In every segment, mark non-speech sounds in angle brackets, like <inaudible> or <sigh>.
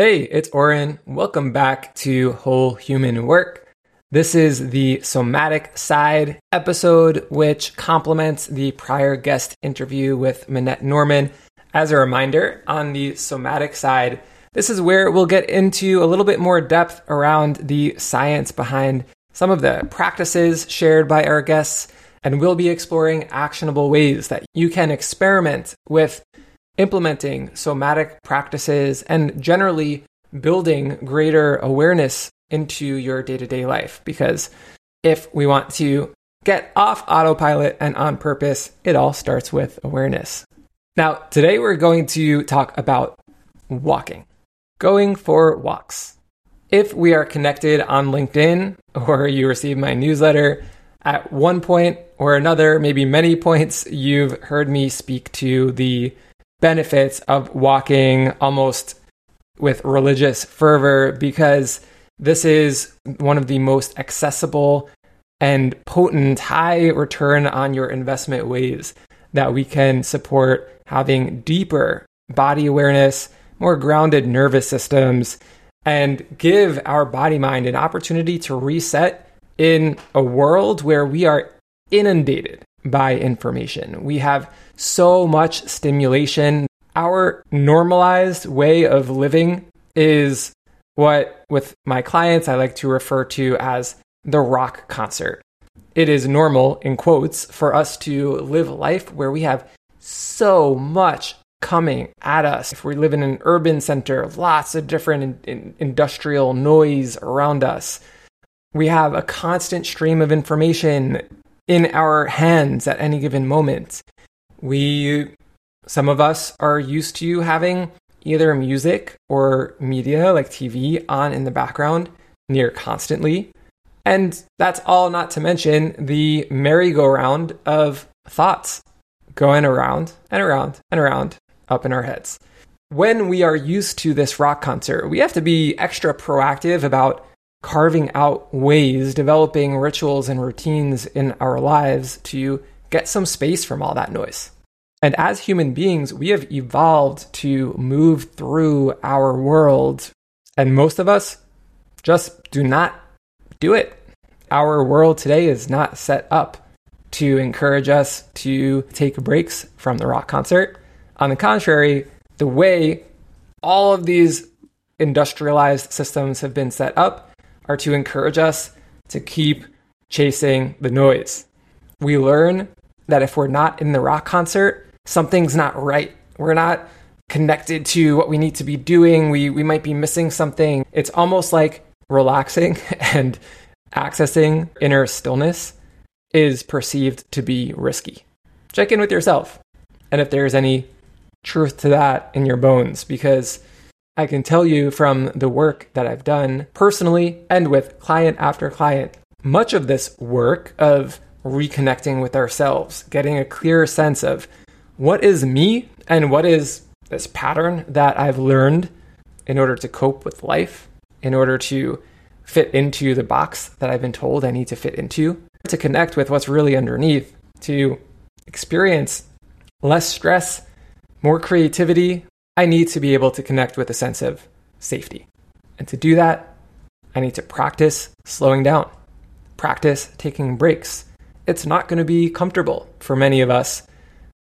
Hey, it's Oren. Welcome back to Whole Human Work. This is the somatic side episode, which complements the prior guest interview with Minette Norman. As a reminder, on the somatic side, this is where we'll get into a little bit more depth around the science behind some of the practices shared by our guests, and we'll be exploring actionable ways that you can experiment with implementing somatic practices and generally building greater awareness into your day to day life. Because if we want to get off autopilot and on purpose, it all starts with awareness. Now, today we're going to talk about walking, going for walks. If we are connected on LinkedIn <laughs> or you receive my newsletter, at one point or another, maybe many points, you've heard me speak to the benefits of walking almost with religious fervor because this is one of the most accessible and potent high return on your investment ways that we can support having deeper body awareness, more grounded nervous systems, and give our body mind an opportunity to reset in a world where we are inundated by information. We have so much stimulation. Our normalized way of living is what, with my clients, I like to refer to as the rock concert. It is normal, in quotes, for us to live life where we have so much coming at us. If we live in an urban center, lots of different in, in, industrial noise around us. We have a constant stream of information in our hands at any given moment. We, some of us are used to having either music or media like TV on in the background near constantly. And that's all not to mention the merry-go-round of thoughts going around and around and around up in our heads. When we are used to this rock concert, we have to be extra proactive about carving out ways, developing rituals and routines in our lives to get some space from all that noise. And as human beings, we have evolved to move through our world. And most of us just do not do it. Our world today is not set up to encourage us to take breaks from the rock concert. On the contrary, the way all of these industrialized systems have been set up are to encourage us to keep chasing the noise. We learn that if we're not in the rock concert, something's not right. We're not connected to what we need to be doing. We, we might be missing something. It's almost like relaxing <laughs> and accessing inner stillness is perceived to be risky. Check in with yourself and if there's any truth to that in your bones, because I can tell you from the work that I've done personally and with client after client, much of this work of reconnecting with ourselves, getting a clearer sense of what is me and what is this pattern that I've learned in order to cope with life, in order to fit into the box that I've been told I need to fit into, to connect with what's really underneath, to experience less stress, more creativity. I need to be able to connect with a sense of safety. And to do that, I need to practice slowing down, practice taking breaks. It's not going to be comfortable for many of us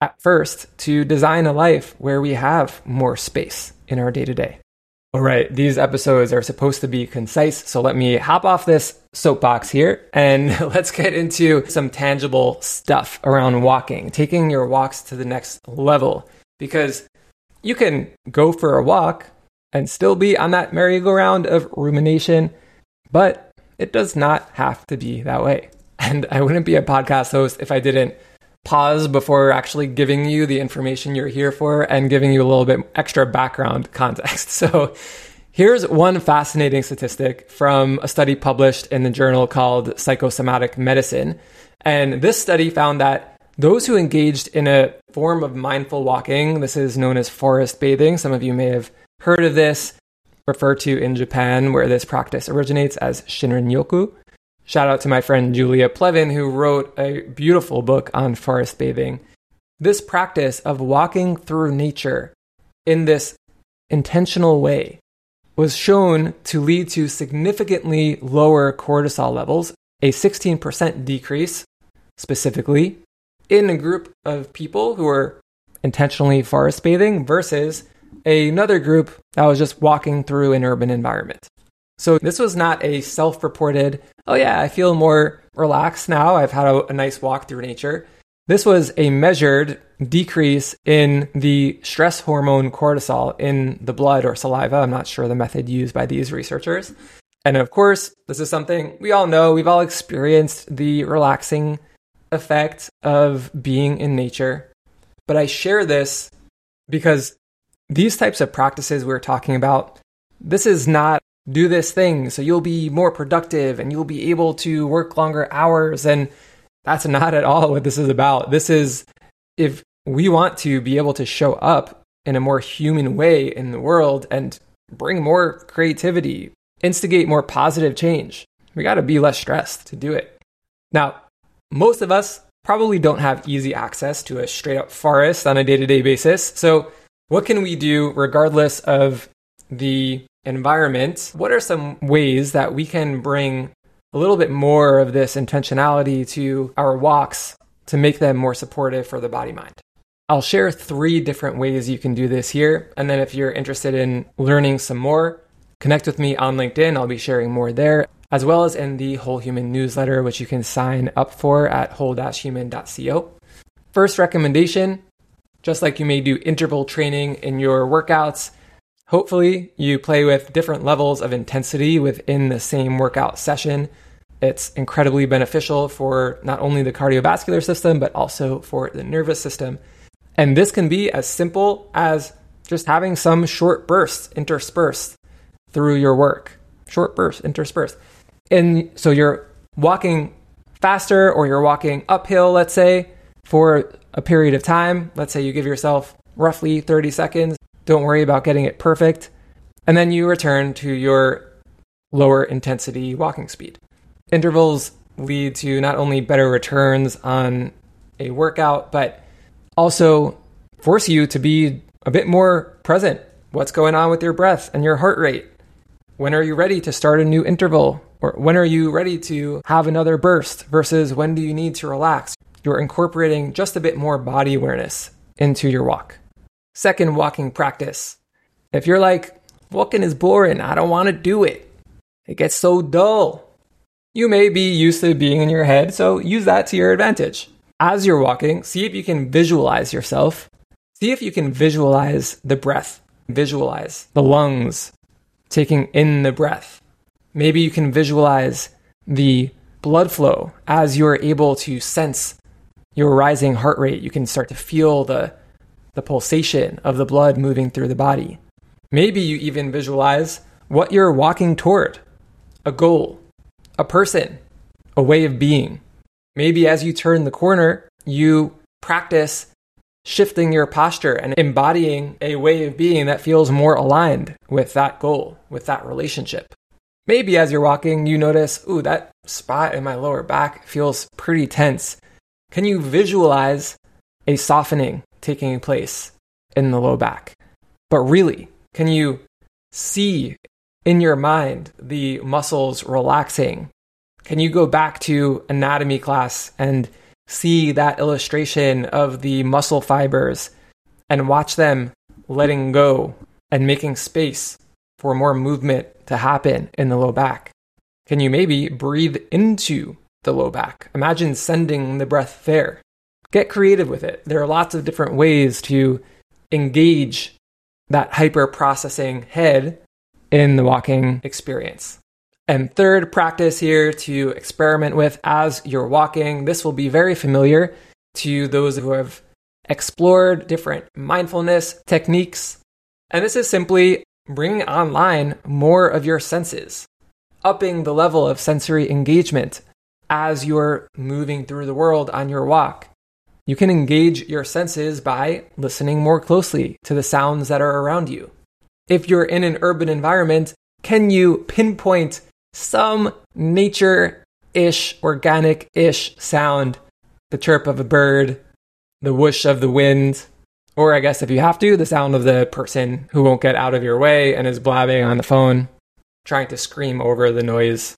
at first to design a life where we have more space in our day to day. All right, these episodes are supposed to be concise, so let me hop off this soapbox here and <laughs> let's get into some tangible stuff around walking, taking your walks to the next level. Because you can go for a walk and still be on that merry-go-round of rumination, but it does not have to be that way. And I wouldn't be a podcast host if I didn't pause before actually giving you the information you're here for and giving you a little bit extra background context. <laughs> So, here's one fascinating statistic from a study published in the journal called Psychosomatic Medicine. And this study found that those who engaged in a form of mindful walking, this is known as forest bathing, some of you may have heard of this, referred to in Japan, where this practice originates as Shinrin Yoku. Shout out to my friend Julia Plevin, who wrote a beautiful book on forest bathing. This practice of walking through nature in this intentional way was shown to lead to significantly lower cortisol levels, a 16% decrease specifically in a group of people who were intentionally forest bathing versus another group that was just walking through an urban environment. So this was not a self reported, oh yeah, I feel more relaxed now. I've had a, a, nice walk through nature. This was a measured decrease in the stress hormone cortisol in the blood or saliva. I'm not sure the method used by these researchers. And of course, this is something we all know. We've all experienced the relaxing effect of being in nature. But I share this because these types of practices we're talking about, this is not do this thing so you'll be more productive and you'll be able to work longer hours. And that's not at all what this is about. This is if we want to be able to show up in a more human way in the world and bring more creativity, instigate more positive change, we got to be less stressed to do it. Now, most of us probably don't have easy access to a straight up forest on a day to day basis. So, what can we do regardless of the environment? What are some ways that we can bring a little bit more of this intentionality to our walks to make them more supportive for the body mind? I'll share three different ways you can do this here. And then if you're interested in learning some more, connect with me on LinkedIn. I'll be sharing more there as well as in the Whole Human newsletter, which you can sign up for at whole-human.co. First recommendation, just like you may do interval training in your workouts, hopefully you play with different levels of intensity within the same workout session. It's incredibly beneficial for not only the cardiovascular system, but also for the nervous system. And this can be as simple as just having some short bursts interspersed through your work. Short bursts interspersed and so you're walking faster or you're walking uphill, let's say, for a period of time. Let's say you give yourself roughly 30 seconds. Don't worry about getting it perfect. And then you return to your lower intensity walking speed. Intervals lead to not only better returns on a workout, but also force you to be a bit more present. What's going on with your breath and your heart rate? When are you ready to start a new interval? Or when are you ready to have another burst versus when do you need to relax? You're incorporating just a bit more body awareness into your walk. Second walking practice. If you're like, walking is boring, I don't want to do it, it gets so dull. You may be used to being in your head, so use that to your advantage. As you're walking, see if you can visualize yourself. See if you can visualize the breath, visualize the lungs taking in the breath. Maybe you can visualize the blood flow as you're able to sense your rising heart rate. You can start to feel the, the pulsation of the blood moving through the body. Maybe you even visualize what you're walking toward a goal, a person, a way of being. Maybe as you turn the corner, you practice shifting your posture and embodying a way of being that feels more aligned with that goal, with that relationship. Maybe as you're walking, you notice, ooh, that spot in my lower back feels pretty tense. Can you visualize a softening taking place in the low back? But really, can you see in your mind the muscles relaxing? Can you go back to anatomy class and see that illustration of the muscle fibers and watch them letting go and making space for more movement to happen in the low back? Can you maybe breathe into the low back? Imagine sending the breath there. Get creative with it. There are lots of different ways to engage that hyper processing head in the walking experience. And third practice here to experiment with as you're walking. This will be very familiar to those who have explored different mindfulness techniques. And this is simply bringing online more of your senses, upping the level of sensory engagement as you're moving through the world on your walk. You can engage your senses by listening more closely to the sounds that are around you. If you're in an urban environment, can you pinpoint some nature ish, organic ish sound? The chirp of a bird, the whoosh of the wind, Or I guess if you have to, the sound of the person who won't get out of your way and is blabbing on the phone, trying to scream over the noise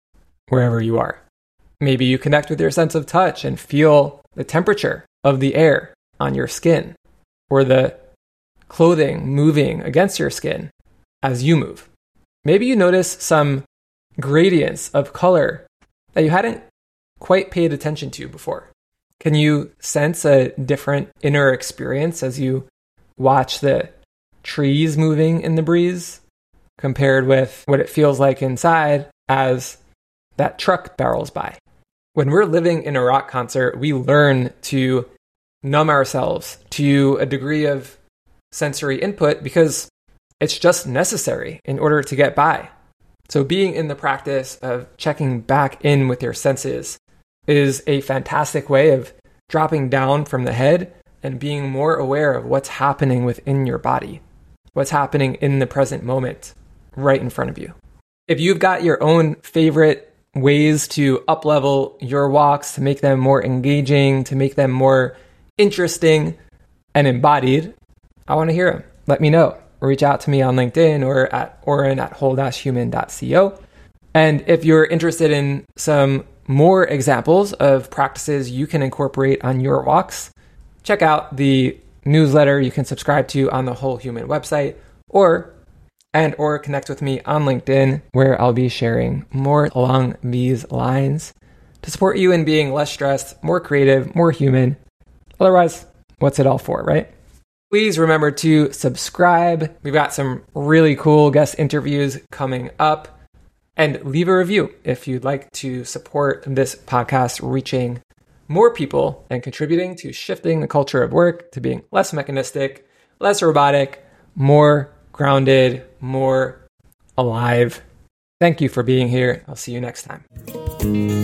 wherever you are. Maybe you connect with your sense of touch and feel the temperature of the air on your skin or the clothing moving against your skin as you move. Maybe you notice some gradients of color that you hadn't quite paid attention to before. Can you sense a different inner experience as you watch the trees moving in the breeze compared with what it feels like inside as that truck barrels by? When we're living in a rock concert, we learn to numb ourselves to a degree of sensory input because it's just necessary in order to get by. So, being in the practice of checking back in with your senses is a fantastic way of dropping down from the head and being more aware of what's happening within your body, what's happening in the present moment right in front of you. If you've got your own favorite ways to uplevel your walks, to make them more engaging, to make them more interesting and embodied, I want to hear them. Let me know. Reach out to me on LinkedIn or at oren at whole-human.co. And if you're interested in some more examples of practices you can incorporate on your walks, check out the newsletter you can subscribe to on the Whole Human website or and or connect with me on LinkedIn where I'll be sharing more along these lines to support you in being less stressed, more creative, more human. Otherwise, what's it all for, right? Please remember to subscribe. We've got some really cool guest interviews coming up and leave a review if you'd like to support this podcast reaching more people and contributing to shifting the culture of work to being less mechanistic, less robotic, more grounded, more alive. Thank you for being here. I'll see you next time.